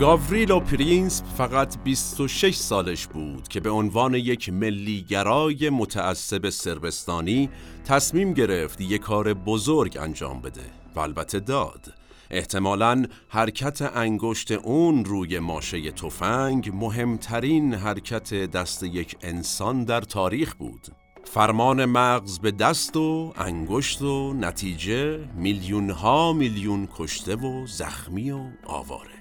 گاوریلو پرینس فقط 26 سالش بود که به عنوان یک ملیگرای متعصب سربستانی تصمیم گرفت یک کار بزرگ انجام بده و البته داد. احتمالا حرکت انگشت اون روی ماشه تفنگ مهمترین حرکت دست یک انسان در تاریخ بود. فرمان مغز به دست و انگشت و نتیجه میلیون ها میلیون کشته و زخمی و آواره.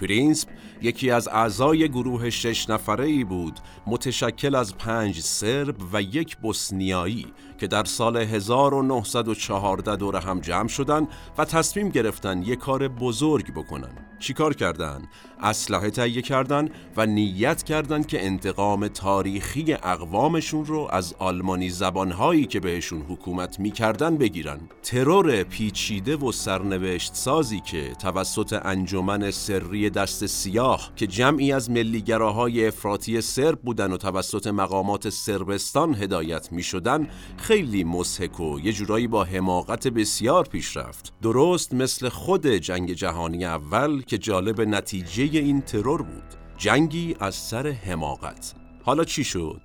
پرینسپ یکی از اعضای گروه شش نفره ای بود متشکل از پنج سرب و یک بوسنیایی. که در سال 1914 دور هم جمع شدن و تصمیم گرفتن یک کار بزرگ بکنن چیکار کردن؟ اسلحه تهیه کردن و نیت کردند که انتقام تاریخی اقوامشون رو از آلمانی زبانهایی که بهشون حکومت می‌کردن بگیرن ترور پیچیده و سرنوشت سازی که توسط انجمن سری دست سیاه که جمعی از ملیگراهای افراطی سرب بودن و توسط مقامات سربستان هدایت می شدن خیلی مسحک و یه جورایی با حماقت بسیار پیش رفت. درست مثل خود جنگ جهانی اول که جالب نتیجه این ترور بود. جنگی از سر حماقت. حالا چی شد؟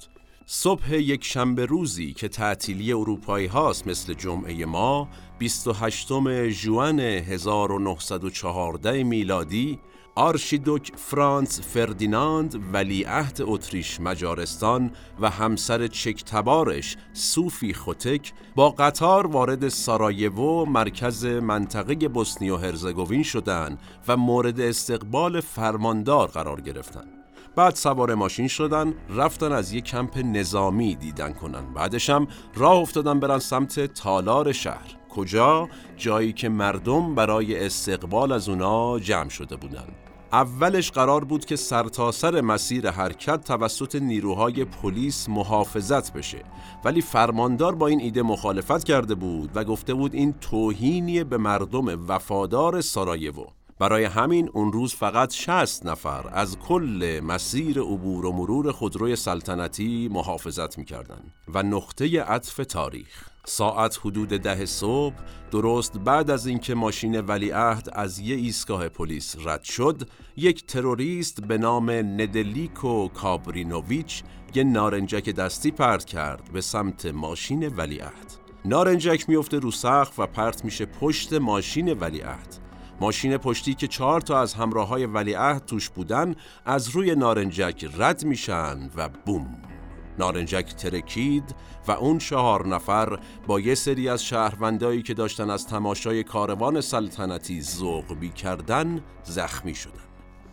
صبح یک شنبه روزی که تعطیلی اروپایی هاست مثل جمعه ما 28 جوان 1914 میلادی آرشیدوک فرانس فردیناند ولیعهد اتریش مجارستان و همسر چکتبارش سوفی خوتک با قطار وارد سارایوو مرکز منطقه بوسنی و هرزگوین شدند و مورد استقبال فرماندار قرار گرفتند. بعد سوار ماشین شدن رفتن از یک کمپ نظامی دیدن کنن بعدشم راه افتادن برن سمت تالار شهر کجا؟ جایی که مردم برای استقبال از اونا جمع شده بودند. اولش قرار بود که سرتاسر سر مسیر حرکت توسط نیروهای پلیس محافظت بشه ولی فرماندار با این ایده مخالفت کرده بود و گفته بود این توهینی به مردم وفادار سارایوو. برای همین اون روز فقط 60 نفر از کل مسیر عبور و مرور خودروی سلطنتی محافظت می‌کردن و نقطه عطف تاریخ. ساعت حدود ده صبح درست بعد از اینکه ماشین ولیعهد از یه ایستگاه پلیس رد شد یک تروریست به نام ندلیکو کابرینوویچ یه نارنجک دستی پرت کرد به سمت ماشین ولیعهد. نارنجک میفته رو سقف و پرت میشه پشت ماشین ولیعهد. ماشین پشتی که چهار تا از همراه های ولیعهد توش بودن از روی نارنجک رد میشن و بوم. نارنجک ترکید و اون چهار نفر با یه سری از شهروندایی که داشتن از تماشای کاروان سلطنتی ذوق کردن زخمی شدن.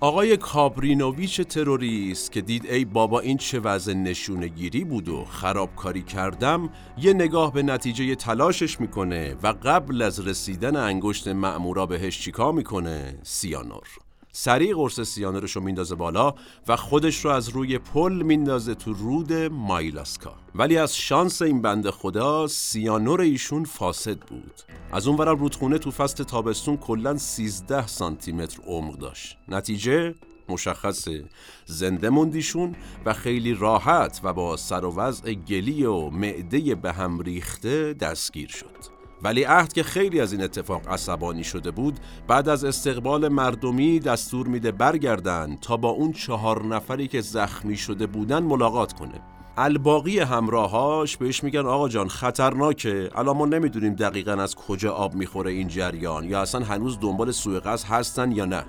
آقای کابرینوویچ تروریست که دید ای بابا این چه وضع نشونه گیری بود و خرابکاری کردم یه نگاه به نتیجه تلاشش می‌کنه و قبل از رسیدن انگشت مأمورا بهش چیکار می‌کنه؟ سیانور. سریع قرص سیانورش رو میندازه بالا و خودش رو از روی پل میندازه تو رود مایلاسکا. ولی از شانس این بند خدا سیانور ایشون فاسد بود. از اون ورم رودخونه تو فصل تابستون کلا 13 سانتی متر عمق داشت. نتیجه مشخصه. زنده موندیشون و خیلی راحت و با سر و وضع گلی و معده به هم ریخته دستگیر شد. ولی عهد که خیلی از این اتفاق عصبانی شده بود بعد از استقبال مردمی دستور میده برگردن تا با اون چهار نفری که زخمی شده بودن ملاقات کنه. الباقی همراهاش بهش میگن آقا جان خطرناکه. الان ما نمی‌دونیم دقیقا از کجا آب می‌خوره این جریان یا اصلا هنوز دنبال سوء هستن یا نه.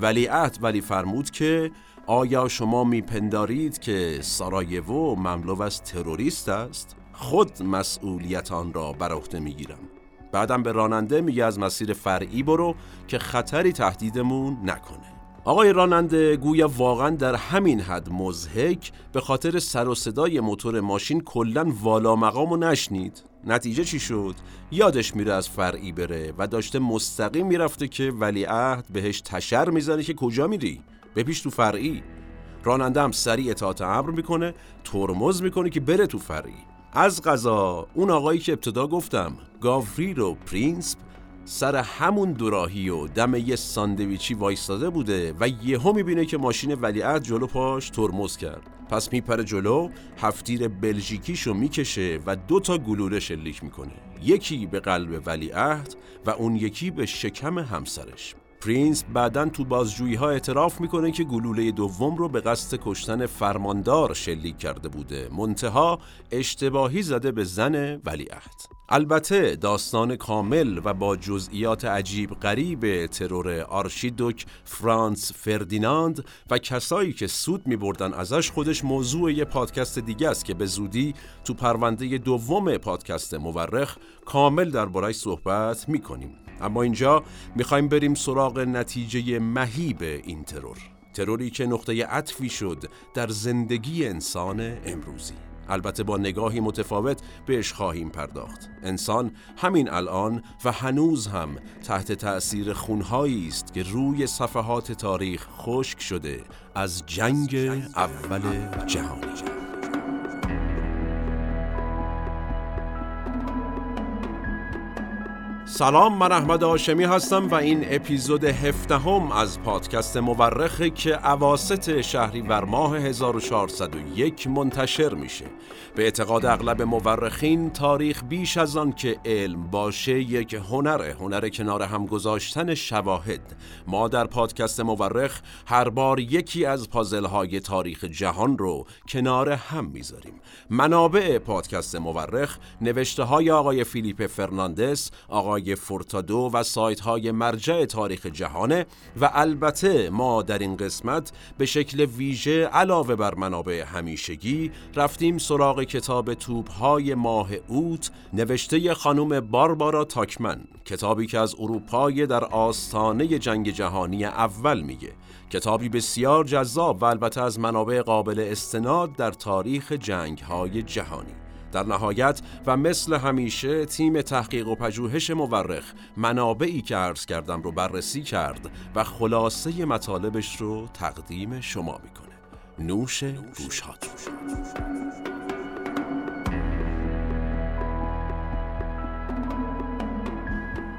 ولی عهد ولی فرمود که آیا شما میپندارید که سارایوو مملو از تروریست است؟ خود مسئولیت آن را بر عهده می‌گیرم. بعدم به راننده میگه از مسیر فرعی برو که خطری تهدیدمون نکنه. آقای راننده گویا واقعا در همین حد مزهک به خاطر سر و صدای موتور ماشین کلا والا مقام و نشنید. نتیجه چی شد؟ یادش میره از فرعی بره و داشته مستقیم می‌رفته که ولیعهد بهش تشر می‌زنه که کجا میری؟ بپیش تو فرعی. راننده هم سریع اطاعت امر می‌کنه ترمز می‌کنه که بره تو فرعی. از قضا اون آقایی که ابتدا گفتم. گاوریلو پرینسیپ سر همون دوراهی و دم یه ساندویچی وایستاده بوده و یهو می‌بینه که ماشین ولیعهد جلو پاش ترمز کرد. پس میپره جلو هفتیر بلژیکیشو می‌کشه و دو تا گلوله شلیک می‌کنه. یکی به قلب ولیعهد و اون یکی به شکم همسرش. پرینسیپ بعدا تو بازجویی ها اعتراف می‌کنه که گلوله دوم رو به قصد کشتن فرماندار شلیک کرده بوده. منتها اشتباهی زده به زن ولیعهد البته داستان کامل و با جزئیات عجیب غریب ترور آرشیدوک فرانس فردیناند و کسایی که سود می بردن ازش خودش موضوع یه پادکست دیگه است که به زودی تو پرونده دوم پادکست مورخ کامل دربارهش صحبت می کنیم. اما اینجا می‌خوایم بریم سراغ نتیجه مهیب این ترور تروری که نقطه عطفی شد در زندگی انسان امروزی البته با نگاهی متفاوت بهش خواهیم پرداخت. انسان همین الان و هنوز هم تحت تأثیر خونهایی است که روی صفحات تاریخ خشک شده از جنگ اول جهانی. سلام من احمد آشمی هستم و این اپیزود هفدهم از پادکست مورخه که عواست شهری بر ماه 1401 منتشر میشه. به اعتقاد اغلب مورخین تاریخ بیش از آن که علم باشه یک هنره هنر کنار هم گذاشتن شواهد. ما در پادکست مورخ هر بار یکی از پازل های تاریخ جهان رو کنار هم می‌ذاریم. منابع پادکست مورخ نوشته های آقای فیلیپ فرناندس آقای فورتادو و سایت های مرجع تاریخ جهانه و البته ما در این قسمت به شکل ویژه علاوه بر منابع همیشگی رفتیم سراغ کتاب توپ های ماه اوت نوشته خانم باربارا تاکمن کتابی که از اروپای در آستانه جنگ جهانی اول میگه. کتابی بسیار جذاب و البته از منابع قابل استناد در تاریخ جنگ های جهانی. در نهایت و مثل همیشه تیم تحقیق و پژوهش مورخ منابعی که عرض کردم رو بررسی کرد و خلاصه مطالبش رو تقدیم شما می‌کنه. نوش گوشهاتون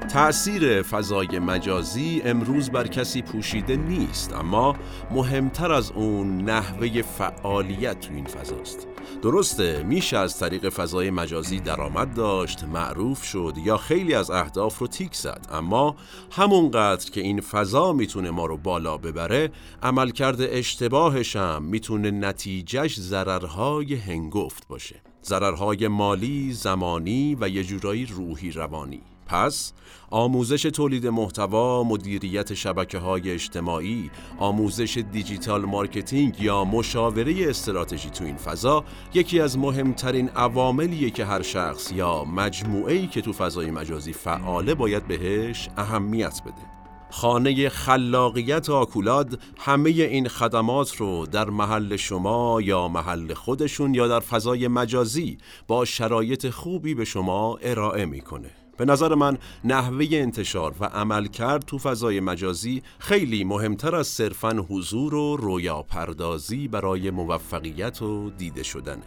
تأثیر فضای مجازی امروز بر کسی پوشیده نیست اما مهمتر از اون نحوه فعالیت تو این فضاست. درسته میشه از طریق فضای مجازی درآمد داشت معروف شد یا خیلی از اهداف رو تیک زد اما همونقدر که این فضا می‌تونه ما رو بالا ببره عملکرد اشتباهش هم می‌تونه نتیجهش ضررهای هنگفت باشه. ضررهای مالی، زمانی و یه جورایی روحی روانی. پس آموزش تولید محتوا، مدیریت شبکه های اجتماعی، آموزش دیجیتال مارکتینگ یا مشاوره استراتژی تو این فضا یکی از مهمترین عواملیه که هر شخص یا مجموعه‌ای که تو فضای مجازی فعاله باید بهش اهمیت بده. خانه خلاقیت آکولاد همه این خدمات رو در محل شما یا محل خودشون یا در فضای مجازی با شرایط خوبی به شما ارائه می‌کنه. به نظر من نحوه انتشار و عملکرد تو فضای مجازی خیلی مهمتر از صرفا حضور و رویا پردازی برای موفقیت و دیده شدنه.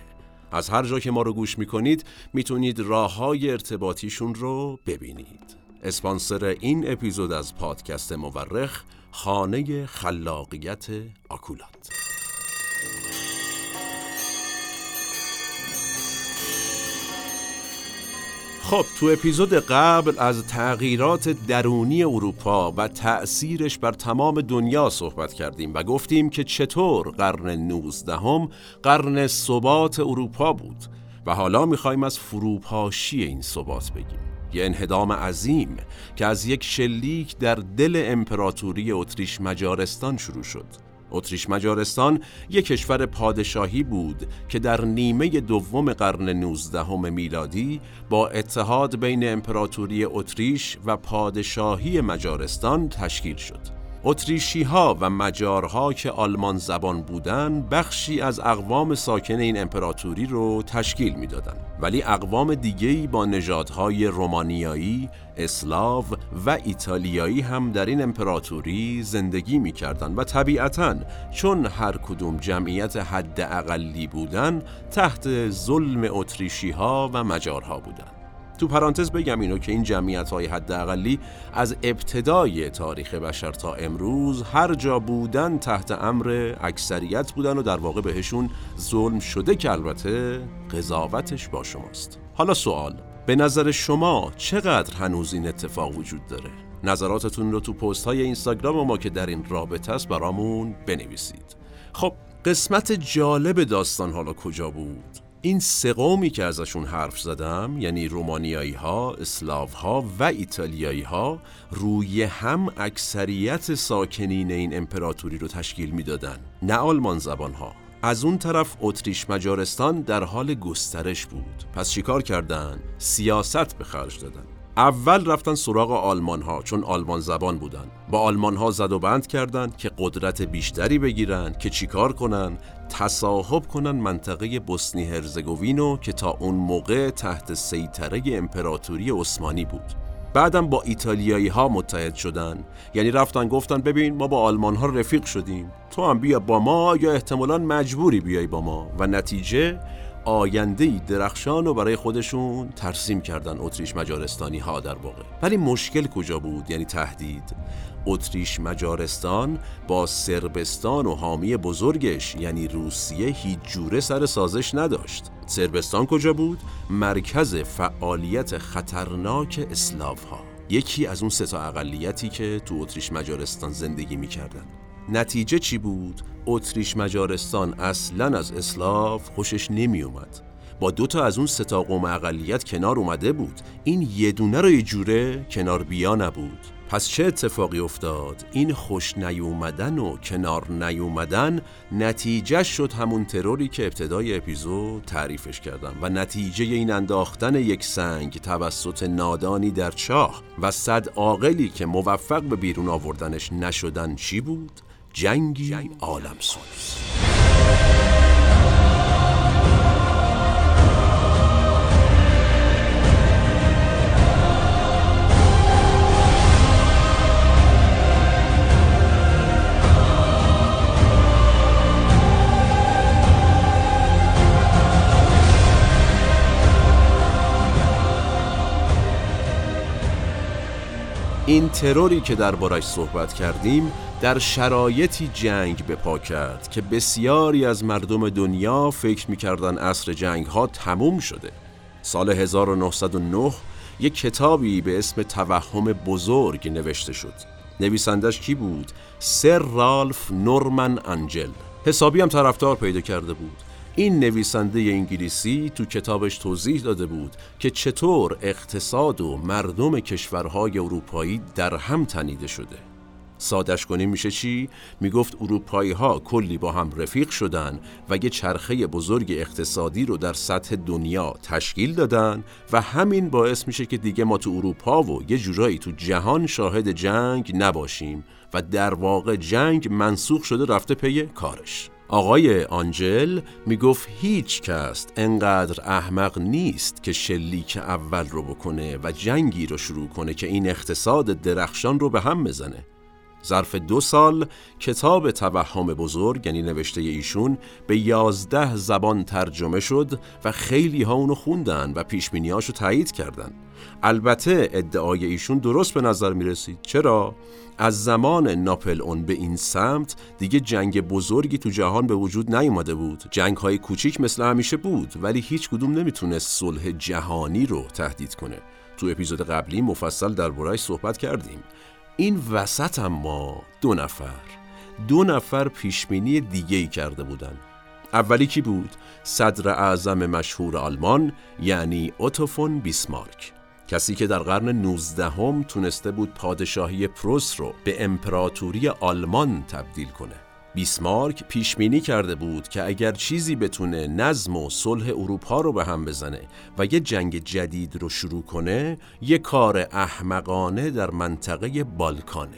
از هر جا که ما رو گوش می‌کنید می‌تونید راه های ارتباطیشون رو ببینید. اسپانسر این اپیزود از پادکست مورخ خانه خلاقیت آکولات. خب تو اپیزود قبل از تغییرات درونی اروپا و تأثیرش بر تمام دنیا صحبت کردیم و گفتیم که چطور قرن 19 هم قرن ثبات اروپا بود و حالا می‌خوایم از فروپاشی این ثبات بگیم. یه انهدام عظیم که از یک شلیک در دل امپراتوری اتریش مجارستان شروع شد. اتریش مجارستان یک کشور پادشاهی بود که در نیمه دوم قرن 19 میلادی با اتحاد بین امپراتوری اتریش و پادشاهی مجارستان تشکیل شد. اتریشی ها و مجارها که آلمان زبان بودند بخشی از اقوام ساکن این امپراتوری رو تشکیل می‌دادند. ولی اقوام دیگری با نژادهای رومانیایی، اسلاو و ایتالیایی هم در این امپراتوری زندگی می‌کردند و طبیعتا چون هر کدوم جمعیت حد اقلی بودن تحت ظلم اتریشی ها و مجارها بودند. تو پرانتز بگم اینو که این جمعیت های حداقلی از ابتدای تاریخ بشر تا امروز هر جا بودن تحت امر اکثریت بودن و در واقع بهشون ظلم شده که البته قضاوتش با شماست حالا سوال به نظر شما چقدر هنوز این اتفاق وجود داره؟ نظراتتون رو تو پست های اینستاگرام ما که در این رابطه است برامون بنویسید خب قسمت جالب داستان حالا کجا بود؟ این سه قومی که ازشون حرف زدم یعنی رومانیایی ها، اسلاف ها و ایتالیایی ها روی هم اکثریت ساکنین این امپراتوری رو تشکیل می‌دادن نه آلمان زبان ها از اون طرف اتریش مجارستان در حال گسترش بود. پس چیکار کردن؟ سیاست به خرج دادن. اول رفتن سراغ آلمان ها چون آلمان زبان بودن. با آلمان ها زد و بند کردند که قدرت بیشتری بگیرن که چیکار کنن؟ تصاحب کنن منطقه بوسنی هرزگوینو که تا اون موقع تحت سیطره امپراتوری عثمانی بود. بعدم با ایتالیایی ها متحد شدن. یعنی رفتن گفتن ببین ما با آلمان ها رفیق شدیم. تو هم بیا با ما یا احتمالا مجبوری بیای با ما. و نتیجه آینده درخشان رو برای خودشون ترسیم کردن اتریش مجارستانی ها در واقع. ولی مشکل کجا بود؟ یعنی تهدید. اتریش مجارستان با سربستان و حامی بزرگش یعنی روسیه هیچ جوره سر سازش نداشت. سربستان کجا بود؟ مرکز فعالیت خطرناک اسلاف ها یکی از اون سه تا اقلیتی که تو اتریش مجارستان زندگی می‌کردن. نتیجه چی بود؟ اتریش مجارستان اصلا از اسلاف خوشش نمی اومد. با دو تا از اون ستا قوم اقلیت کنار اومده بود این یه دونه رو یه جوره کنار بیا نبود پس چه اتفاقی افتاد؟ این خوش نیومدن و کنار نیومدن نتیجه شد همون تروری که ابتدای اپیزود تعریفش کردم و نتیجه این انداختن یک سنگ توسط نادانی در چاه و صد عاقلی که موفق به بیرون آوردنش نشدن چی بود؟ جنگی عالم سوز این تروری که دربارش صحبت کردیم در شرایطی جنگ به پا کرد که بسیاری از مردم دنیا فکر می‌کردن اصر جنگ ها تموم شده. سال 1909 یک کتابی به اسم توهم بزرگ نوشته شد. نویسندش کی بود؟ سر رالف نورمن انجل. حسابی هم طرفدار پیدا کرده بود. این نویسنده انگلیسی تو کتابش توضیح داده بود که چطور اقتصاد و مردم کشورهای اروپایی در هم تنیده شده. سادش کنیم میشه چی؟ می‌گفت اروپایی ها کلی با هم رفیق شدن و یه چرخه بزرگ اقتصادی رو در سطح دنیا تشکیل دادن و همین باعث میشه که دیگه ما تو اروپا و یه جورایی تو جهان شاهد جنگ نباشیم و در واقع جنگ منسوخ شده رفته پی کارش آقای آنجل می‌گفت هیچ کس انقدر احمق نیست که شلیک اول رو بکنه و جنگی رو شروع کنه که این اقتصاد درخشان رو به هم بزنه ظرف دو سال کتاب توهم بزرگ یعنی نوشته ایشون به یازده زبان ترجمه شد و خیلی ها اونو خوندن و پیشبینیاشو تایید کردن. البته ادعای ایشون درست به نظر می رسید چرا؟ از زمان ناپل اون به این سمت دیگه جنگ بزرگی تو جهان به وجود نیومده بود. جنگ های کوچیک مثل همیشه بود ولی هیچ کدوم نمی‌تونست صلح جهانی رو تهدید کنه. تو اپیزود قبلی مفصل دربارهش صحبت کردیم. این وسط ما دو نفر. دو نفر پیشبینی دیگه ای کرده بودن. اولی کی بود؟ صدر اعظم مشهور آلمان یعنی اوتوفون بیسمارک. کسی که در قرن 19 هم تونسته بود پادشاهی پروس رو به امپراتوری آلمان تبدیل کنه. بیسمارک پیشبینی کرده بود که اگر چیزی بتونه نظم و صلح اروپا رو به هم بزنه و یه جنگ جدید رو شروع کنه یه کار احمقانه در منطقه بالکانه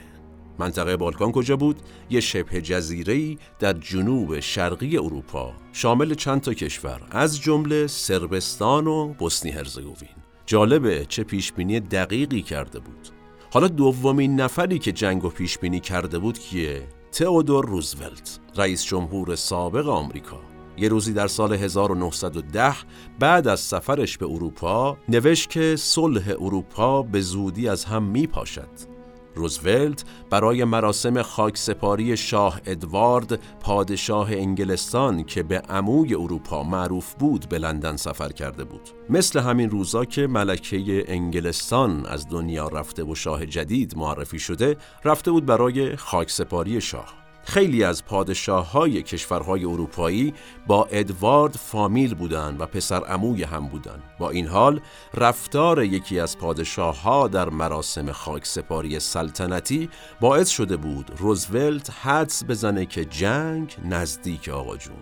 منطقه بالکان کجا بود؟ یه شبه جزیره در جنوب شرقی اروپا شامل چند تا کشور از جمله سربستان و بوسنی هرزگوین جالبه چه پیشبینی دقیقی کرده بود حالا دومین نفری که جنگ و پیشبینی کرده بود کیه؟ تئودور روزولت رئیس جمهور سابق آمریکا. یه روزی در سال 1910 بعد از سفرش به اروپا نوشت که صلح اروپا به زودی از هم می پاشد روزولت برای مراسم خاکسپاری شاه ادوارد پادشاه انگلستان که به عموی اروپا معروف بود به لندن سفر کرده بود. مثل همین روزا که ملکه انگلستان از دنیا رفته و شاه جدید معرفی شده رفته بود برای خاکسپاری شاه. خیلی از پادشاه های کشورهای اروپایی با ادوارد فامیل بودند و پسر عموی هم بودند. با این حال رفتار یکی از پادشاه ها در مراسم خاکسپاری سلطنتی باعث شده بود روزولت حدس بزنه که جنگ نزدیک آقا جون.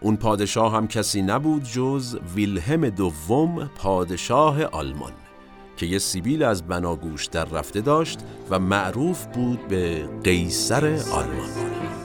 اون پادشاه هم کسی نبود جز ویلهم دوم پادشاه آلمان که یه سیبیل از بناگوش در رفته داشت و معروف بود به قیصر آلمان.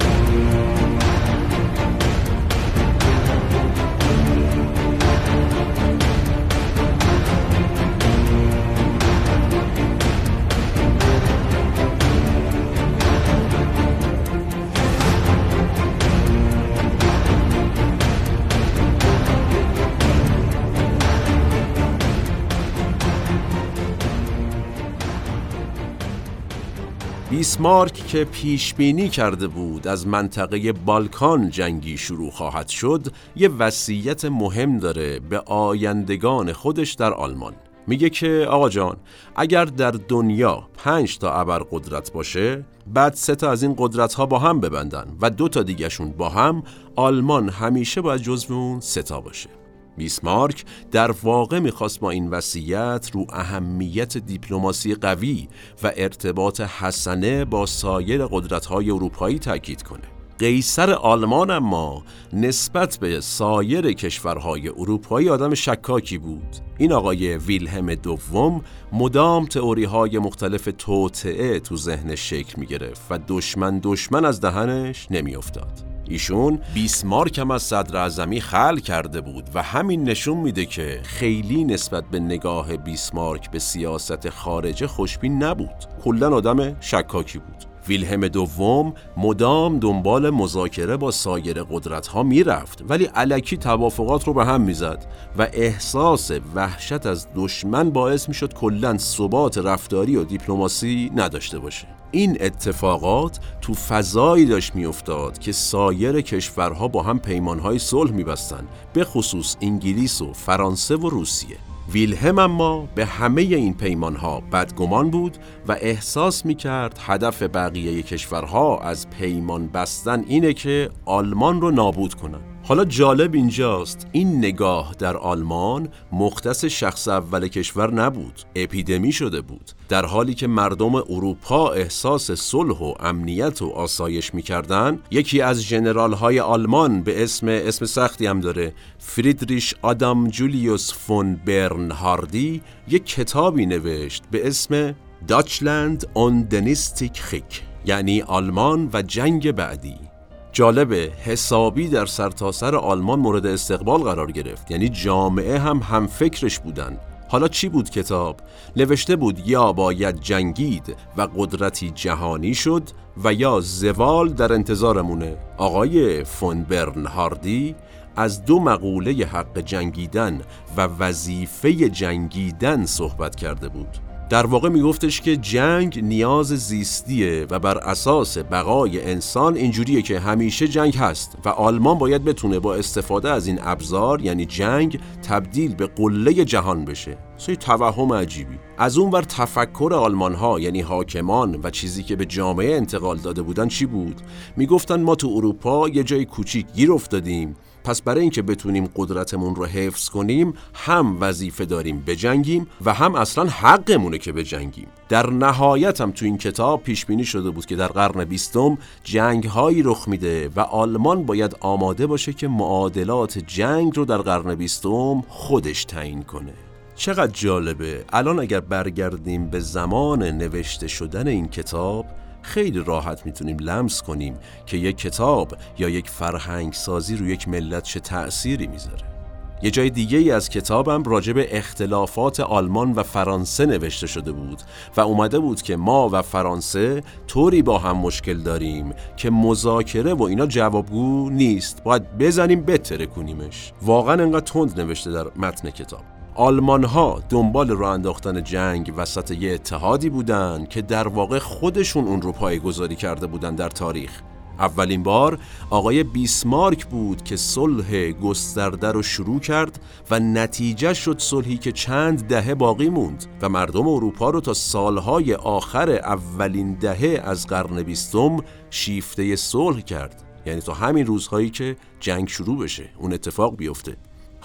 بیسمارک که پیش بینی کرده بود از منطقه بالکان جنگی شروع خواهد شد یه وصیت مهم داره به آیندگان خودش در آلمان. میگه که آقا جان اگر در دنیا پنج تا ابرقدرت باشه بعد سه تا از این قدرت ها با هم ببندن و دو تا دیگهشون با هم آلمان همیشه باید جزو اون سه تا باشه. بیسمارک در واقع می‌خواست با این وصیت رو اهمیت دیپلماسی قوی و ارتباط حسنه با سایر قدرت‌های اروپایی تاکید کنه. قیصر آلمان اما نسبت به سایر کشورهای اروپایی آدم شکاکی بود این آقای ویلهم دوم مدام تئوری های مختلف توطعه تو ذهنش شکل می و دشمن دشمن از دهنش نمی افتاد. ایشون بیسمارک هم از صدر اعظمی خل کرده بود و همین نشون میده که خیلی نسبت به نگاه بیسمارک به سیاست خارجه خوشبین نبود. کلا آدم شکاکی بود. ویلهم دوم مدام دنبال مذاکره با سایر قدرت ها می‌رفت ولی علکی توافقات رو به هم می‌زد و احساس وحشت از دشمن باعث می‌شد کلا ثبات رفتاری و دیپلماسی نداشته باشه. این اتفاقات تو فضایی داشت میافتاد که سایر کشورها با هم پیمانهای صلح میبستند به خصوص انگلیس و فرانسه و روسیه. ویلهم اما به همه این پیمانها بدگمان بود و احساس می کرد هدف بقیه کشورها از پیمان بستن اینه که آلمان رو نابود کنن. حالا جالب اینجاست. این نگاه در آلمان مختص شخص اول کشور نبود. اپیدمی شده بود. در حالی که مردم اروپا احساس صلح و امنیت و آسایش می‌کردن یکی از جنرال های آلمان به اسم اسم سختی هم داره فریدریش آدام جولیوس فون برنهاردی یک کتابی نوشت به اسم داچلند اون دنیستیک خیک یعنی آلمان و جنگ بعدی. جالبه حسابی در سرتاسر سر آلمان مورد استقبال قرار گرفت. یعنی جامعه هم هم فکرش بودن حالا چی بود کتاب؟ نوشته بود یا باید جنگید و قدرتی جهانی شد و یا زوال در انتظارمونه. آقای فون برنهاردی از دو مقوله حق جنگیدن و وظیفه جنگیدن صحبت کرده بود. در واقع میگفتش که جنگ نیاز زیستیه و بر اساس بقای انسان اینجوریه که همیشه جنگ هست و آلمان باید بتونه با استفاده از این ابزار یعنی جنگ تبدیل به قله جهان بشه. سوی توهم عجیبی. از اون بر تفکر آلمان ها یعنی حاکمان و چیزی که به جامعه انتقال داده بودن چی بود؟ می‌گفتن ما تو اروپا یه جای کوچیک گیر افتادیم. پس برای اینکه بتونیم قدرتمون رو حفظ کنیم هم وظیفه داریم بجنگیم و هم اصلا حقمونه که بجنگیم. در نهایت هم تو این کتاب پیش بینی شده بود که در قرن بیستم جنگ هایی رخ میده و آلمان باید آماده باشه که معادلات جنگ رو در قرن بیستم خودش تعیین کنه. چقدر جالبه. الان اگر برگردیم به زمان نوشته شدن این کتاب خیلی راحت می‌تونیم لمس کنیم که یک کتاب یا یک فرهنگ سازی رو یک ملت چه تأثیری می‌ذاره. یه جای دیگه ای از کتابم راجع به اختلافات آلمان و فرانسه نوشته شده بود و اومده بود که ما و فرانسه طوری با هم مشکل داریم که مذاکره و اینا جوابگو نیست. باید بزنیم بتره کنیمش واقعا انقدر تند نوشته در متن کتاب. آلمان ها دنبال راه انداختن جنگ وسط یه اتحادی بودن که در واقع خودشون اون رو پایگذاری کرده بودن در تاریخ. اولین بار آقای بیسمارک بود که صلح گسترده رو شروع کرد و نتیجه شد صلحی که چند دهه باقی موند و مردم اروپا رو تا سالهای آخر اولین دهه از قرن بیستم شیفته صلح کرد. یعنی تا همین روزهایی که جنگ شروع بشه اون اتفاق بیفته.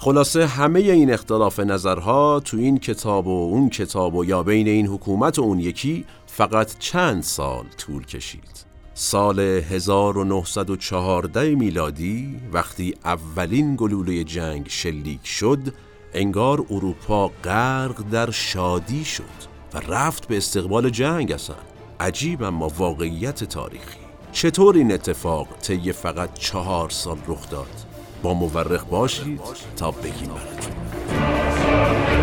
خلاصه همه این اختلاف نظرها تو این کتاب و اون کتاب و یا بین این حکومت و اون یکی فقط چند سال طول کشید. سال 1914 میلادی وقتی اولین گلوله جنگ شلیک شد انگار اروپا غرق در شادی شد و رفت به استقبال جنگ اصلا. عجیب اما واقعیت تاریخی. چطور این اتفاق طی فقط چهار سال رخ داد؟ با مورخ باشید تا بگیم براتون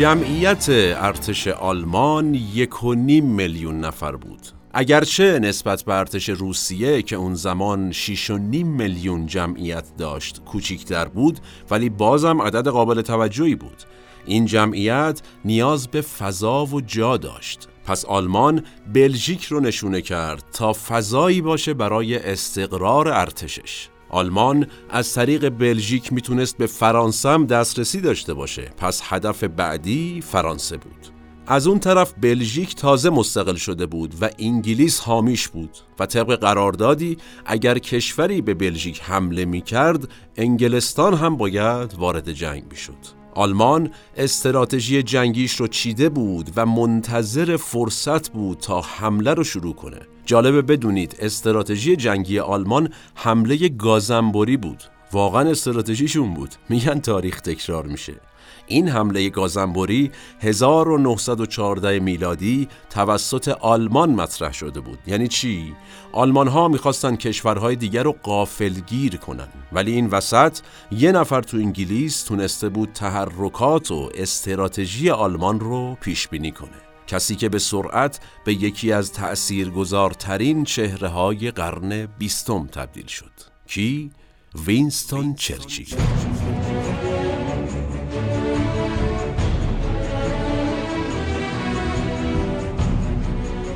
جمعیت ارتش آلمان یک و نیم میلیون نفر بود. اگرچه نسبت به ارتش روسیه که اون زمان 6 و نیم میلیون جمعیت داشت کوچیکتر بود ولی بازم عدد قابل توجهی بود. این جمعیت نیاز به فضا و جا داشت. پس آلمان بلژیک رو نشونه کرد تا فضایی باشه برای استقرار ارتشش. آلمان از طریق بلژیک می‌تونست به فرانسه هم دسترسی داشته باشه. پس هدف بعدی فرانسه بود. از اون طرف بلژیک تازه مستقل شده بود و انگلیس حامیش بود و طبق قراردادی اگر کشوری به بلژیک حمله می‌کرد انگلستان هم باید وارد جنگ می‌شد. آلمان استراتژی جنگیش رو چیده بود و منتظر فرصت بود تا حمله رو شروع کنه. جالبه بدونید استراتژی جنگی آلمان حمله گازنبوری بود. واقعا استراتژیشون بود. میگن تاریخ تکرار میشه. این حمله گازنبوری 1914 میلادی توسط آلمان مطرح شده بود. یعنی چی؟ آلمان ها می‌خواستن کشورهای دیگر رو قافلگیر کنن. ولی این وسط یه نفر تو انگلیس تونسته بود تحرکات و استراتژی آلمان رو پیش بینی کنه. کسی که به سرعت به یکی از تأثیرگذارترین چهره های قرن بیستم تبدیل شد کی؟ وینستون چرچیل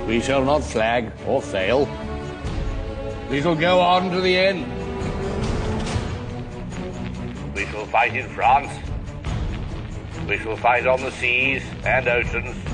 We shall not flag or fail. We shall go on to the end. We shall fight in France. We shall fight on the seas and oceans.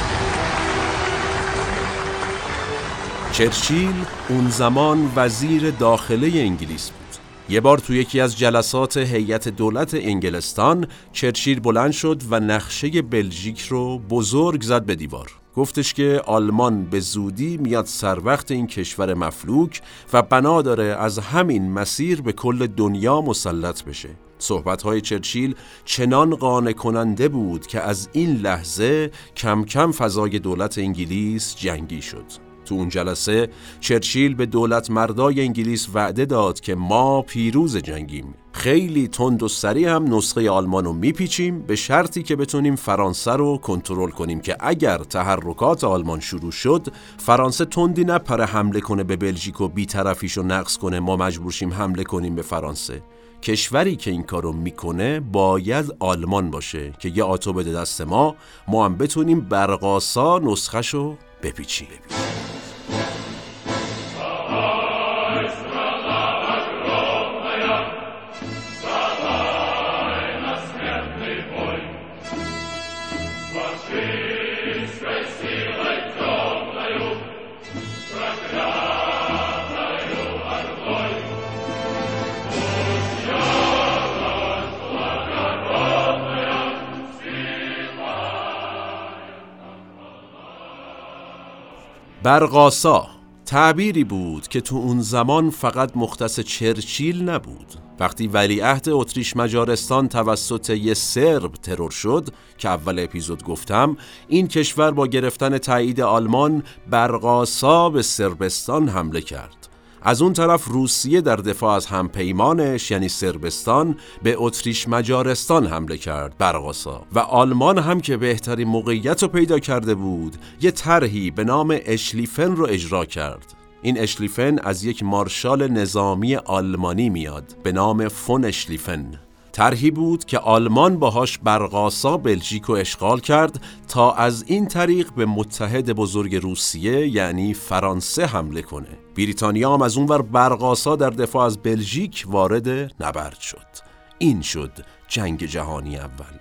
چرچیل اون زمان وزیر داخله انگلیس بود. یه بار تو یکی از جلسات هیئت دولت انگلستان چرچیل بلند شد و نقشه بلژیک رو بزرگ زد به دیوار. گفتش که آلمان به زودی میاد سر وقت این کشور مفلوک و بنا داره از همین مسیر به کل دنیا مسلط بشه. صحبتهای چرچیل چنان قانع کننده بود که از این لحظه کم کم فضای دولت انگلیس جنگی شد. تو اون جلسه چرچیل به دولت مردای انگلیس وعده داد که ما پیروز جنگیم. خیلی تند و سریع هم نسخه آلمان رو میپیچیم به شرطی که بتونیم فرانسه رو کنترل کنیم که اگر تحرکات آلمان شروع شد فرانسه تندی نپره حمله کنه به بلژیک و بیطرفیش رو نقص کنه ما مجبور شیم حمله کنیم به فرانسه. کشوری که این کارو می‌کنه باید آلمان باشه که یه آتو بده دست ما ما هم بتونیم برقاسا نسخه بپیچیم. برقاسا تعبیری بود که تو اون زمان فقط مختص چرچیل نبود. وقتی ولیعهد اتریش مجارستان توسط یه سرب ترور شد که اول اپیزود گفتم این کشور با گرفتن تایید آلمان برقاسا به سربستان حمله کرد. از اون طرف روسیه در دفاع از همپیمانش یعنی سربستان به اتریش مجارستان حمله کرد برقاسا. و آلمان هم که بهترین موقعیت رو پیدا کرده بود یه طرحی به نام اشلیفن رو اجرا کرد. این اشلیفن از یک مارشال نظامی آلمانی میاد به نام فون اشلیفن. طرحی بود که آلمان باهاش برقاسا بلژیک رو اشغال کرد تا از این طریق به متحد بزرگ روسیه یعنی فرانسه حمله کنه. بریتانیا هم از اونور برقاسا در دفاع از بلژیک وارد نبرد شد. این شد جنگ جهانی اول.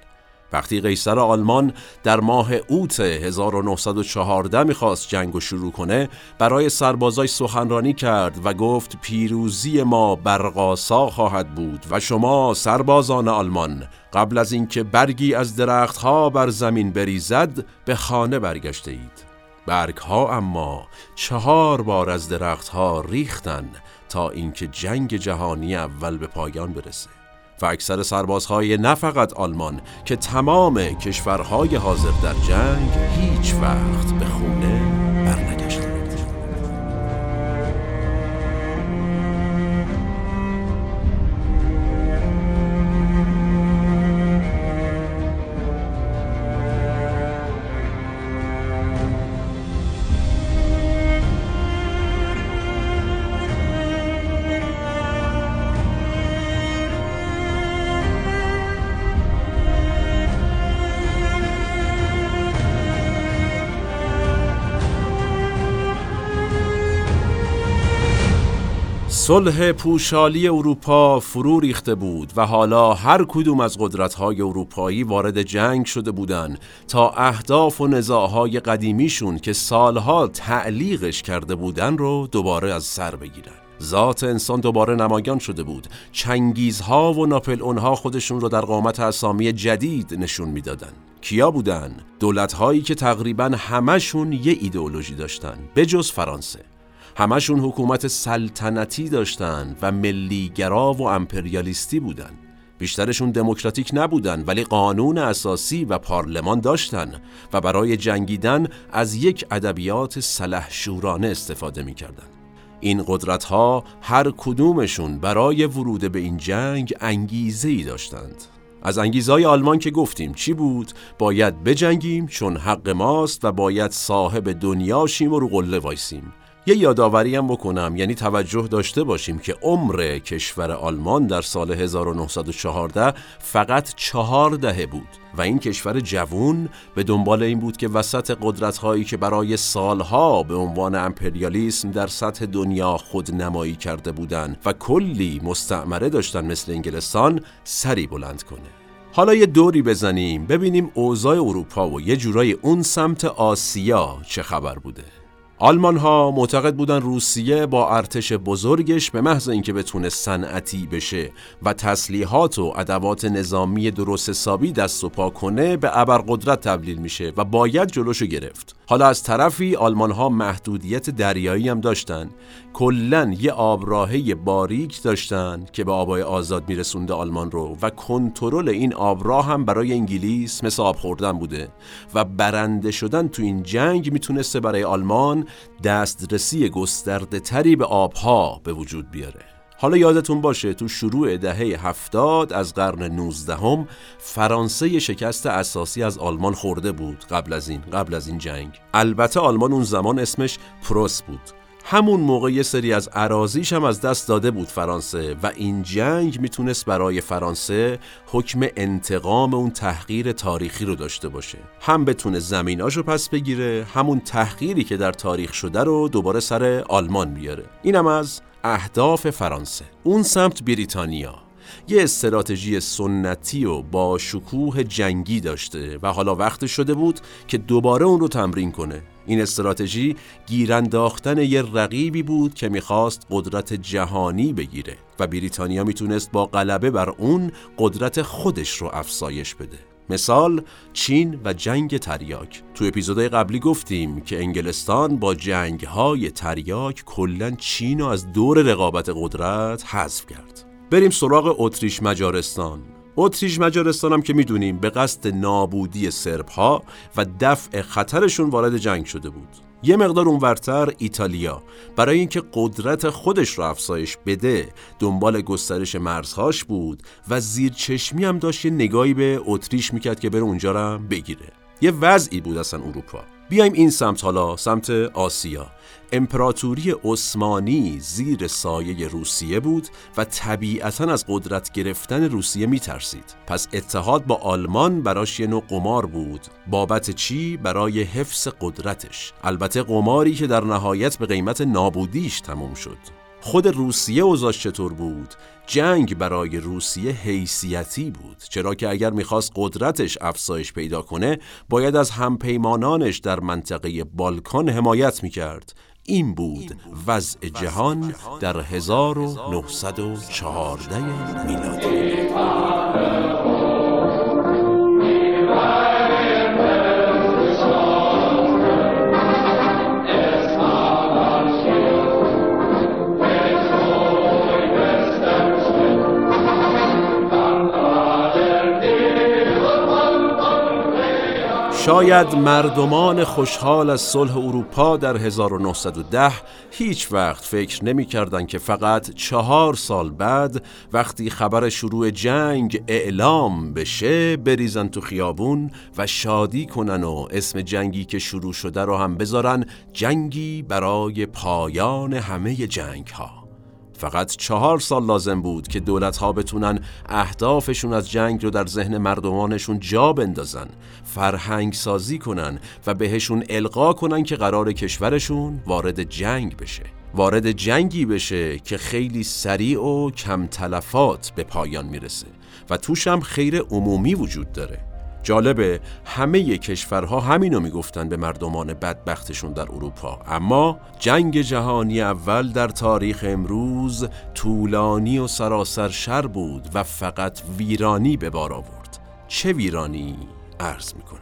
وقتی قیصر آلمان در ماه اوت 1914 می‌خواست جنگ و شروع کنه برای سربازای سخنرانی کرد و گفت پیروزی ما برقاسا خواهد بود و شما سربازان آلمان قبل از اینکه برگی از درختها بر زمین بریزد به خانه برگشته اید برگ ها اما چهار بار از درختها ریختن تا اینکه جنگ جهانی اول به پایان برسه. و اکثر سربازهای نه فقط آلمان که تمام کشورهای حاضر در جنگ هیچ وقت به خونه صلح پوشالی اروپا فرو ریخته بود و حالا هر کدوم از قدرت‌های اروپایی وارد جنگ شده بودند تا اهداف و نزاعهای قدیمیشون که سالها تعلیقش کرده بودن رو دوباره از سر بگیرن. ذات انسان دوباره نمایان شده بود. چنگیزها و ناپل خودشون رو در قامت اسامی جدید نشون می‌دادن. کیا بودن؟ دولتهایی که تقریبا همشون یه ایدئولوژی داشتن جز فرانسه. همشون حکومت سلطنتی داشتن و ملیگرا و امپریالیستی بودن. بیشترشون دموکراتیک نبودن ولی قانون اساسی و پارلمان داشتن و برای جنگیدن از یک ادبیات سلح شورانه استفاده می‌کردن. این قدرت ها هر کدومشون برای ورود به این جنگ انگیزه ای داشتند. از انگیزهای آلمان که گفتیم چی بود؟ باید بجنگیم چون حق ماست و باید صاحب دنیا شیم و رو قله وایسیم. یه یادآوری هم بکنم. یعنی توجه داشته باشیم که عمر کشور آلمان در سال 1914 فقط چهار دهه بود و این کشور جوون به دنبال این بود که وسط قدرت هایی که برای سالها به عنوان امپریالیسم در سطح دنیا خود نمایی کرده بودند و کلی مستعمره داشتن مثل انگلستان سری بلند کنه. حالا یه دوری بزنیم ببینیم اوضاع اروپا و یه جورای اون سمت آسیا چه خبر بوده. آلمان ها معتقد بودن روسیه با ارتش بزرگش به محض اینکه بتونه صنعتی بشه و تسلیحات و ادوات نظامی درست حسابی دست و پا کنه به ابرقدرت تبدیل میشه و باید جلوشو گرفت. حالا از طرفی آلمان ها محدودیت دریایی هم داشتن. کلا یه آبراهه باریک داشتن که به آبای آزاد میرسونده آلمان رو و کنترل این آبراه هم برای انگلیس مثل آب خوردن بوده و برنده شدن تو این جنگ می‌تونسته برای آلمان دسترسی گسترده تری به آبها به وجود بیاره. حالا یادتون باشه تو شروع دهه هفتاد از قرن 19 هم فرانسه شکست اساسی از آلمان خورده بود قبل از این قبل از این جنگ. البته آلمان اون زمان اسمش پروس بود. همون موقع یه سری از عراضیش هم از دست داده بود فرانسه و این جنگ می‌تونست برای فرانسه حکم انتقام اون تحقیر تاریخی رو داشته باشه. هم بتونه زمیناشو پس بگیره همون تحقیری که در تاریخ شده رو دوباره سر آلمان بیاره. اینم از اهداف فرانسه. اون سمت بریتانیا. یه استراتژی سنتی و با شکوه جنگی داشته و حالا وقت شده بود که دوباره اون رو تمرین کنه. این استراتژی گیرانداختن یه رقیبی بود که می‌خواست قدرت جهانی بگیره و بریتانیا می‌تونست با غلبه بر اون قدرت خودش رو افزایش بده. مثال چین و جنگ تریاک. تو اپیزودهای قبلی گفتیم که انگلستان با جنگ های تریاک کلا چین رو از دور رقابت قدرت حذف کرد. بریم سراغ اتریش مجارستان. اتریش مجارستان هم که می‌دونیم به قصد نابودی سرب ها و دفع خطرشون وارد جنگ شده بود. یه مقدار اونورتر ایتالیا. برای اینکه قدرت خودش رو افزایش بده دنبال گسترش مرزهاش بود و زیر چشمی هم داشت یه نگاهی به اتریش می‌کرد که بره اونجا رو بگیره. یه وضعی بود اصلا اروپا. بیایم این سمت حالا سمت آسیا. امپراتوری عثمانی زیر سایه روسیه بود و طبیعتا از قدرت گرفتن روسیه میترسید. پس اتحاد با آلمان براش یه نوع قمار بود. بابت چی؟ برای حفظ قدرتش. البته قماری که در نهایت به قیمت نابودیش تموم شد. خود روسیه اوضاش چطور بود؟ جنگ برای روسیه حیثیتی بود. چرا که اگر می‌خواست قدرتش افزایش پیدا کنه باید از همپیمانانش در منطقه بالکان حمایت می‌کرد. این بود وضع جهان در 1914 میلادی. شاید مردمان خوشحال از صلح اروپا در 1910 هیچ وقت فکر نمی کردن که فقط چهار سال بعد وقتی خبر شروع جنگ اعلام بشه بریزن تو خیابون و شادی کنن و اسم جنگی که شروع شده رو هم بذارن جنگی برای پایان همه جنگ ها فقط چهار سال لازم بود که دولت ها بتونن اهدافشون از جنگ رو در ذهن مردمانشون جا بندازن فرهنگ سازی کنن و بهشون القا کنن که قرار کشورشون وارد جنگ بشه. وارد جنگی بشه که خیلی سریع و کم تلفات به پایان می‌رسه و توش هم خیر عمومی وجود داره. جالبه همه کشورها همینو می‌گفتن به مردمان بدبختشون در اروپا. اما جنگ جهانی اول در تاریخ امروز طولانی و سراسر شر بود و فقط ویرانی به بار آورد. چه ویرانی؟ عرض می‌کنم.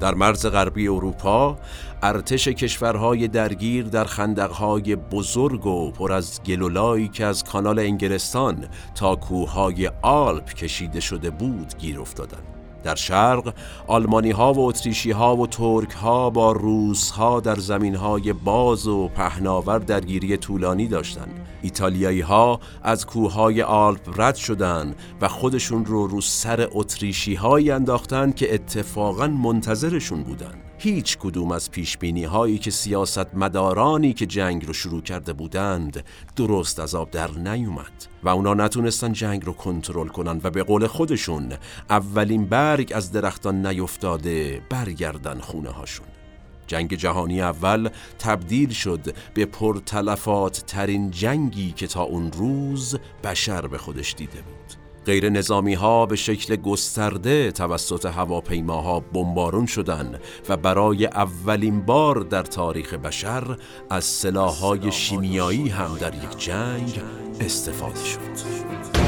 در مرز غربی اروپا ارتش کشورهای درگیر در خندقهای بزرگ و پر از گلولایی که از کانال انگلستان تا کوههای آلپ کشیده شده بود گیر افتادند. در شرق آلمانی ها و اتریشی ها و ترک ها با روس ها در زمین های باز و پهناور درگیری طولانی داشتند. ایتالیایی ها از کوههای آلپ رد شدند و خودشون رو رو سر اتریشی هایی انداختن که اتفاقا منتظرشون بودند. هیچ کدوم از پیش هایی که سیاست مدارانی که جنگ رو شروع کرده بودند درست از آب در نیومد و اونا نتونستن جنگ رو کنترل کنن و به قول خودشون اولین برگ از درختان نیفتاده برگردن خونه هاشون جنگ جهانی اول تبدیل شد به پرتلفات ترین جنگی که تا اون روز بشر به خودش دیده بود. غیر نظامی ها به شکل گسترده توسط هواپیماها بمبارون شدند و برای اولین بار در تاریخ بشر از سلاحهای شیمیایی هم در یک جنگ استفاده شد.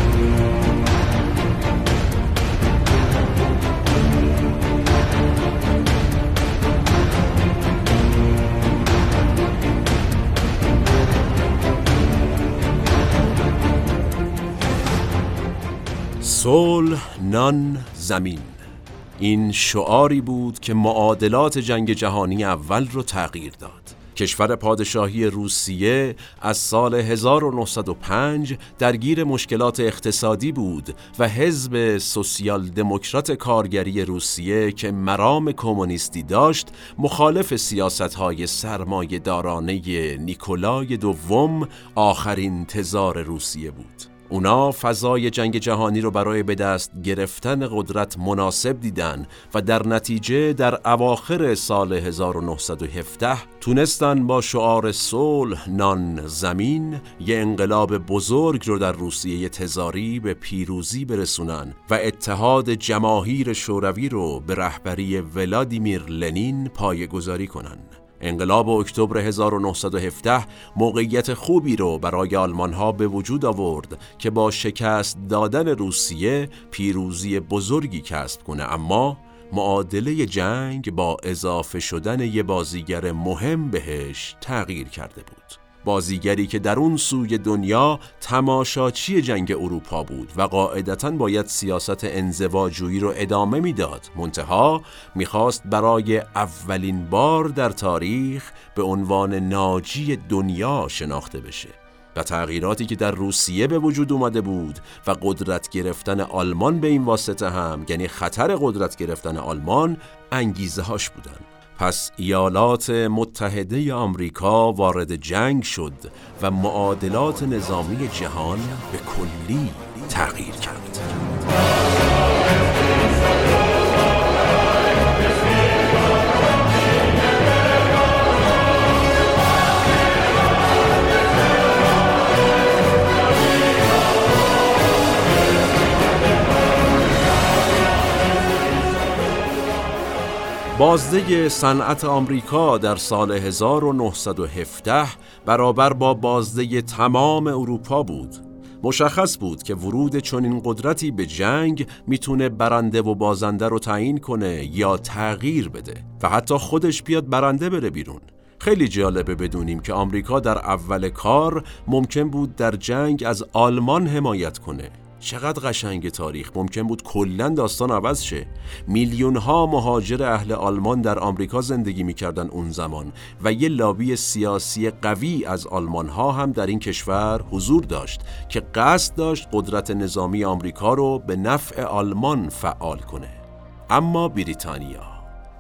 صلح نان زمین. این شعاری بود که معادلات جنگ جهانی اول رو تغییر داد. کشور پادشاهی روسیه از سال 1905 درگیر مشکلات اقتصادی بود و حزب سوسیال دموکرات کارگری روسیه که مرام کمونیستی داشت مخالف سیاست های سرمایه دارانه نیکولای دوم آخرین تزار روسیه بود. اونا فضای جنگ جهانی رو برای به دست گرفتن قدرت مناسب دیدن و در نتیجه در اواخر سال 1917 تونستن با شعار صلح نان زمین یه انقلاب بزرگ رو در روسیه تزاری به پیروزی برسونن و اتحاد جماهیر شوروی رو به رهبری ولادیمیر لنین پایگذاری کنن. انقلاب اکتبر 1917 موقعیت خوبی رو برای آلمان ها به وجود آورد که با شکست دادن روسیه پیروزی بزرگی کسب کنه. اما معادله جنگ با اضافه شدن یه بازیگر مهم بهش تغییر کرده بود. بازیگری که در اون سوی دنیا تماشاچی جنگ اروپا بود و قاعدتا باید سیاست انزواجویی رو ادامه می‌داد. منتها می‌خواست برای اولین بار در تاریخ به عنوان ناجی دنیا شناخته بشه و تغییراتی که در روسیه به وجود اومده بود و قدرت گرفتن آلمان به این واسطه هم یعنی خطر قدرت گرفتن آلمان انگیزه هاش بودن پس ایالات متحده آمریکا وارد جنگ شد و معادلات نظامی جهان به کلی تغییر کرد. بازده صنعت آمریکا در سال 1917 برابر با بازده تمام اروپا بود. مشخص بود که ورود چنین قدرتی به جنگ می‌تونه برنده و بازنده رو تعیین کنه یا تغییر بده و حتی خودش بیاد برنده بره بیرون. خیلی جالبه بدونیم که آمریکا در اول کار ممکن بود در جنگ از آلمان حمایت کنه چقدر قشنگ تاریخ. ممکن بود کلا داستان عوض شه. میلیون ها مهاجر اهل آلمان در آمریکا زندگی می‌کردن اون زمان و یه لابی سیاسی قوی از آلمان ها هم در این کشور حضور داشت که قصد داشت قدرت نظامی آمریکا رو به نفع آلمان فعال کنه. اما بریتانیا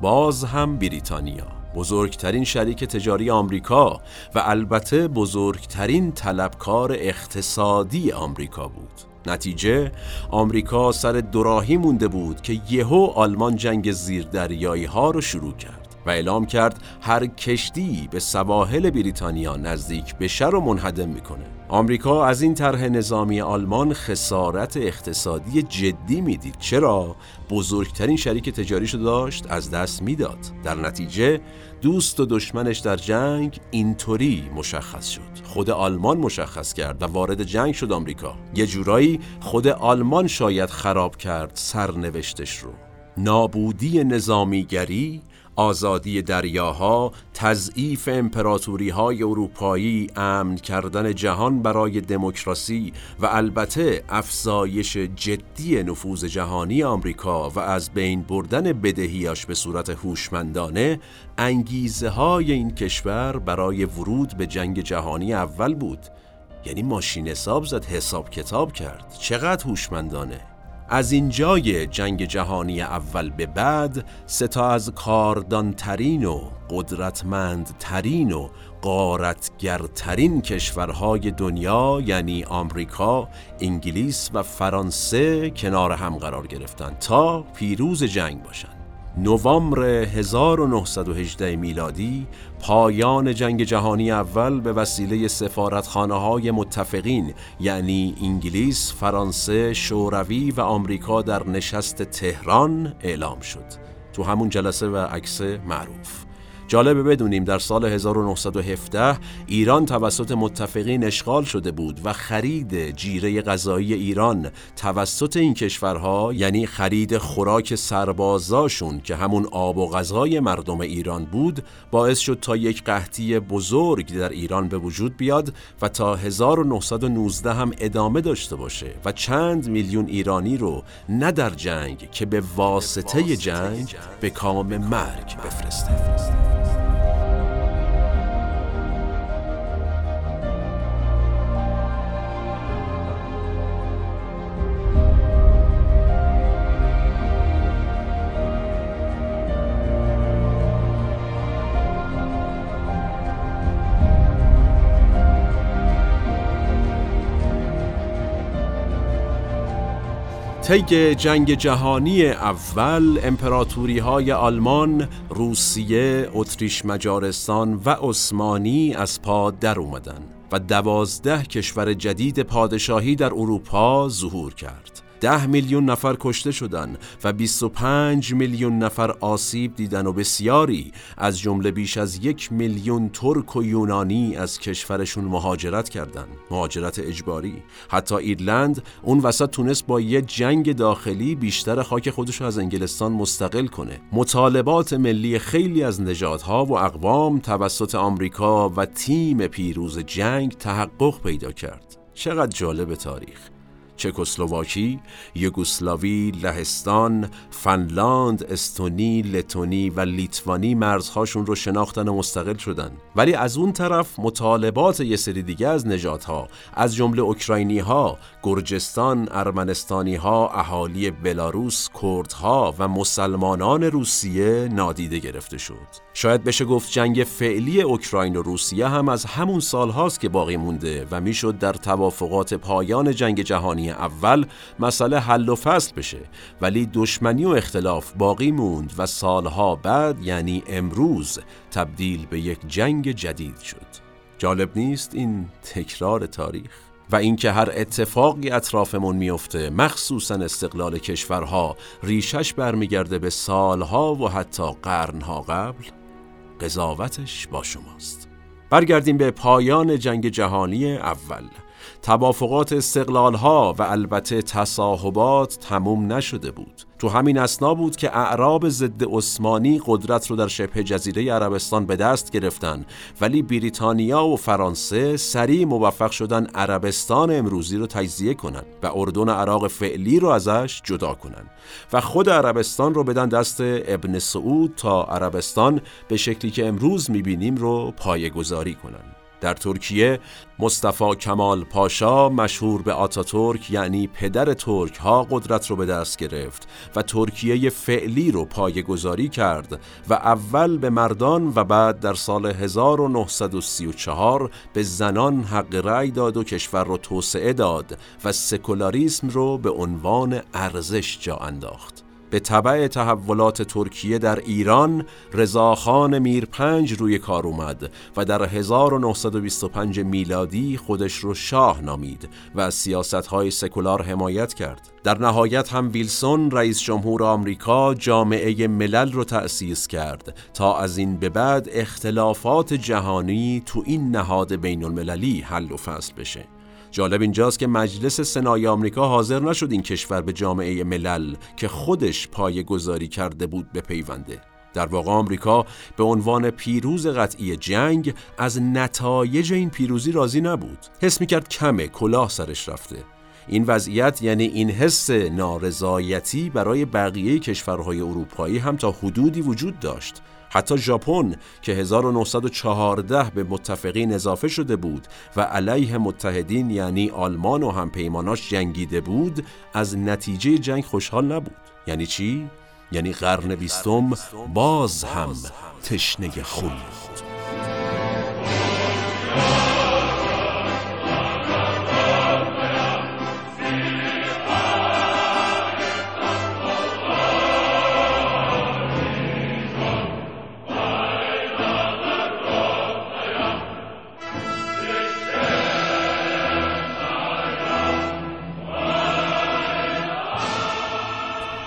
باز هم بریتانیا بزرگترین شریک تجاری آمریکا و البته بزرگترین طلبکار اقتصادی آمریکا بود. نتیجه آمریکا سر دوراهی مونده بود که یهو آلمان جنگ زیردریایی ها رو شروع کرد و اعلام کرد هر کشتی به سواحل بریتانیا نزدیک بشه رو منهدم می‌کنه. آمریکا از این طرح نظامی آلمان خسارت اقتصادی جدی می‌دید. چرا؟ بزرگترین شریک تجاریشو داشت از دست می‌داد. در نتیجه دوست و دشمنش در جنگ اینطوری مشخص شد. خود آلمان مشخص کرد و وارد جنگ شد آمریکا. یه جورایی خود آلمان شاید خراب کرد سرنوشتش رو. نابودی نظامیگری آزادی دریاها، تضعیف امپراتوری های اروپایی، امن کردن جهان برای دموکراسی و البته افزایش جدی نفوذ جهانی آمریکا و از بین بردن بدهیاش به صورت هوشمندانه انگیزه های این کشور برای ورود به جنگ جهانی اول بود. یعنی ماشین حساب زد حساب کتاب کرد. چقدر هوشمندانه! از اینجای جنگ جهانی اول به بعد ستا از کاردانترین و قدرتمندترین و قارتگرترین کشورهای دنیا یعنی آمریکا، انگلیس و فرانسه کنار هم قرار گرفتند تا پیروز جنگ باشند. نوامبر 1918 میلادی پایان جنگ جهانی اول به وسیله سفارتخانه های متفقین یعنی انگلیس، فرانسه، شوروی و آمریکا در نشست تهران اعلام شد. تو همون جلسه و عکس معروف. جالبه بدونیم در سال 1917 ایران توسط متفقین اشغال شده بود و خرید جیره غذایی ایران توسط این کشورها یعنی خرید خوراک سربازاشون که همون آب و غذای مردم ایران بود باعث شد تا یک قحطی بزرگ در ایران به وجود بیاد و تا 1919 هم ادامه داشته باشه و چند میلیون ایرانی رو نه در جنگ که به واسطه جنگ. به کام مرگ بفرسته. طی جنگ جهانی اول امپراتوری های آلمان، روسیه، اتریش مجارستان و عثمانی از پا در اومدن و دوازده کشور جدید پادشاهی در اروپا ظهور کرد. ده میلیون نفر کشته شدن و 25 میلیون نفر آسیب دیدن و بسیاری از جمله بیش از یک میلیون ترک و یونانی از کشورشون مهاجرت کردند. مهاجرت اجباری. حتی ایرلند اون وسط تونست با یه جنگ داخلی بیشتر خاک خودش از انگلستان مستقل کنه. مطالبات ملی خیلی از نژادها و اقوام توسط آمریکا و تیم پیروز جنگ تحقق پیدا کرد. چقدر جالب تاریخ. چکسلواکی، یوگسلاوی، لهستان، فنلاند، استونی، لتونی و لیتوانی مرزهاشون رو شناختن و مستقل شدن. ولی از اون طرف مطالبات یه سری دیگه از نژادها از جمله اوکراینی ها، گرجستان، ارمنستانی ها، اهالی بلاروس، کردها و مسلمانان روسیه نادیده گرفته شد. شاید بشه گفت جنگ فعلی اوکراین و روسیه هم از همون سالهاست که باقی مونده و می‌شد در توافقات پایان جنگ جهانی اول مسئله حل و فصل بشه ولی دشمنی و اختلاف باقی موند و سالها بعد یعنی امروز تبدیل به یک جنگ جدید شد. جالب نیست این تکرار تاریخ؟ و اینکه هر اتفاقی اطرافمون میفته مخصوصا استقلال کشورها ریشش برمیگرده به سالها و حتی قرنها قبل قضاوتش با شماست. برگردیم به پایان جنگ جهانی اول. توافقات استقلال ها و البته تصاحبات تموم نشده بود. تو همین اسنا بود که اعراب ضد عثمانی قدرت رو در شبه جزیره عربستان به دست گرفتن ولی بریتانیا و فرانسه سریع موفق شدن عربستان امروزی رو تجزیه کنن و اردن عراق فعلی رو ازش جدا کنن و خود عربستان رو بدن دست ابن سعود تا عربستان به شکلی که امروز می‌بینیم رو پایگذاری کنن. در ترکیه مصطفی کمال پاشا مشهور به آتاتورک یعنی پدر ترک ها قدرت رو به دست گرفت و ترکیه فعلی رو پایگذاری کرد و اول به مردان و بعد در سال 1934 به زنان حق رأی داد و کشور رو توسعه داد و سکولاریسم رو به عنوان ارزش جا انداخت. به طبع تحولات ترکیه در ایران رضاخان میرپنج روی کار اومد و در 1925 میلادی خودش رو شاه نامید و از سیاست های سکولار حمایت کرد. در نهایت هم ویلسون رئیس جمهور آمریکا جامعه ملل رو تأسیس کرد تا از این به بعد اختلافات جهانی تو این نهاد بین المللی حل و فصل بشه. جالب اینجاست که مجلس سنای آمریکا حاضر نشد این کشور به جامعه ملل که خودش پای گذاری کرده بود به پیونده. در واقع آمریکا به عنوان پیروز قطعی جنگ از نتایج این پیروزی راضی نبود. حس کرد کمه کلاه سرش رفته. این وضعیت یعنی این حس نارضایتی برای بقیه کشورهای اروپایی هم تا حدودی وجود داشت حتی ژاپن که 1914 به متفقین اضافه شده بود و علیه متحدین یعنی آلمان و همپیماناش جنگیده بود از نتیجه جنگ خوشحال نبود یعنی چی؟ یعنی قرن بیستم باز هم تشنه خون بود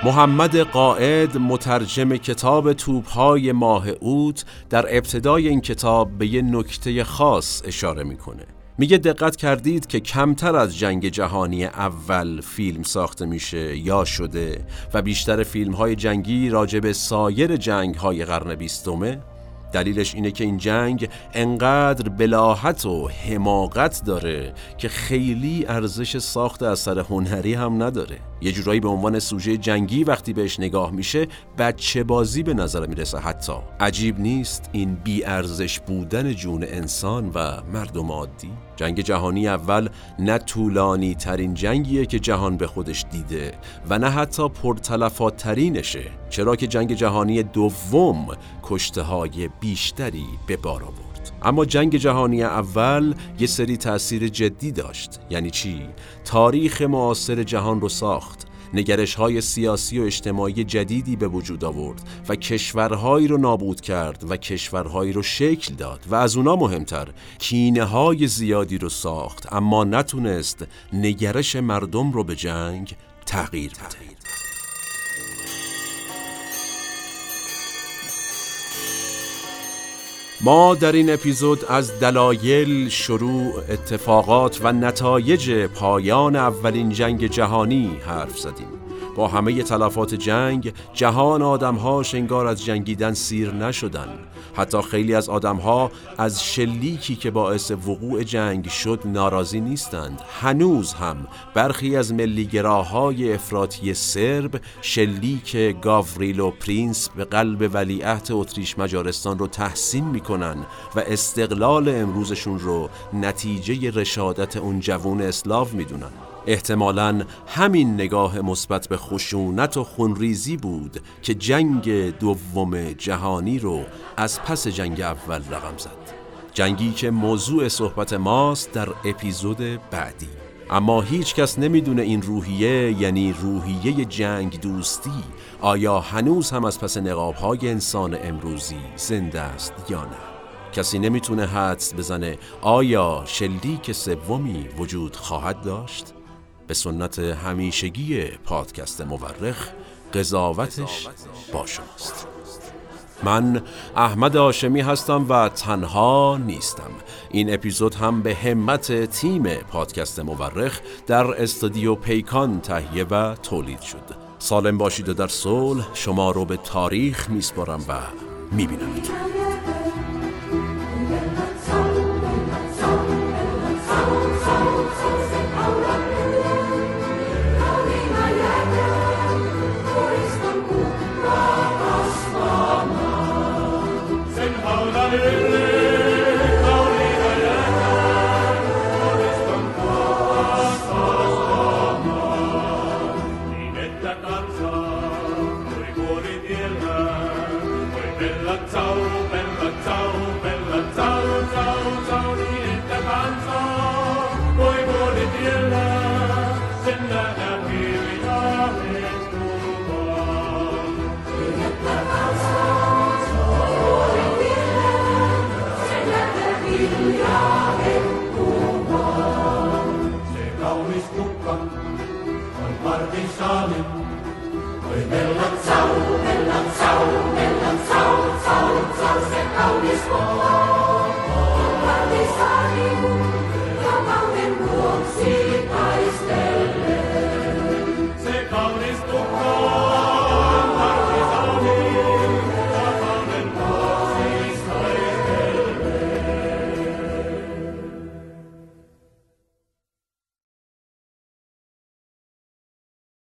محمد قائد مترجم کتاب توپهای ماه اوت در ابتدای این کتاب به یه نکته خاص اشاره می‌کنه. میگه دقت کردید که کمتر از جنگ جهانی اول فیلم ساخته میشه یا شده و بیشتر فیلم های جنگی راجب سایر جنگ های قرن بیستمه. دلیلش اینه که این جنگ انقدر بلاحت و حماقت داره که خیلی ارزش ساخت اثر هنری هم نداره. یه جورایی به عنوان سوژه جنگی وقتی بهش نگاه میشه بچه بازی به نظر می‌رسه حتی. عجیب نیست این بی ارزش بودن جون انسان و مردم عادی؟ جنگ جهانی اول نه طولانی ترین جنگیه که جهان به خودش دیده و نه حتی پرتلفات ترینشه چرا که جنگ جهانی دوم کشته های بیشتری به بار آورد. اما جنگ جهانی اول یه سری تأثیر جدی داشت. یعنی چی؟ تاریخ معاصر جهان رو ساخت. نگرش های سیاسی و اجتماعی جدیدی به وجود آورد و کشورهایی رو نابود کرد و کشورهایی رو شکل داد. و از اونا مهمتر کینه های زیادی رو ساخت. اما نتونست نگرش مردم رو به جنگ تغییر بده. ما در این اپیزود از دلایل، شروع، اتفاقات و نتایج پایان اولین جنگ جهانی حرف زدیم. با همه تلفات جنگ جهان آدمهاش انگار از جنگیدن سیر نشدن. حتی خیلی از آدمها از شلیکی که باعث وقوع جنگ شد ناراضی نیستند. هنوز هم برخی از ملیگراهای افراطی سرب شلیک گاوریلو پرینسیپ به قلب ولیعهد اتریش مجارستان رو تحسین می‌کنن و استقلال امروزشون رو نتیجه رشادت اون جوون اسلاو می‌دونن. احتمالا همین نگاه مثبت به خشونت و خونریزی بود که جنگ دوم جهانی رو از پس جنگ اول رقم زد. جنگی که موضوع صحبت ماست در اپیزود بعدی. اما هیچ کس نمی‌دونه این روحیه یعنی روحیه جنگ دوستی آیا هنوز هم از پس نقابهای انسان امروزی زنده است یا نه. کسی نمی‌تونه حدس بزنه آیا شلیک سومی وجود خواهد داشت؟ به سنت همیشگی پادکست مورخ قضاوتش با شماست. من احمد آشمی هستم و تنها نیستم. این اپیزود هم به همت تیم پادکست مورخ در استودیو پیکان تهیه و تولید شد. سالم باشید و در صلح شما رو به تاریخ میسپارم و می‌بینم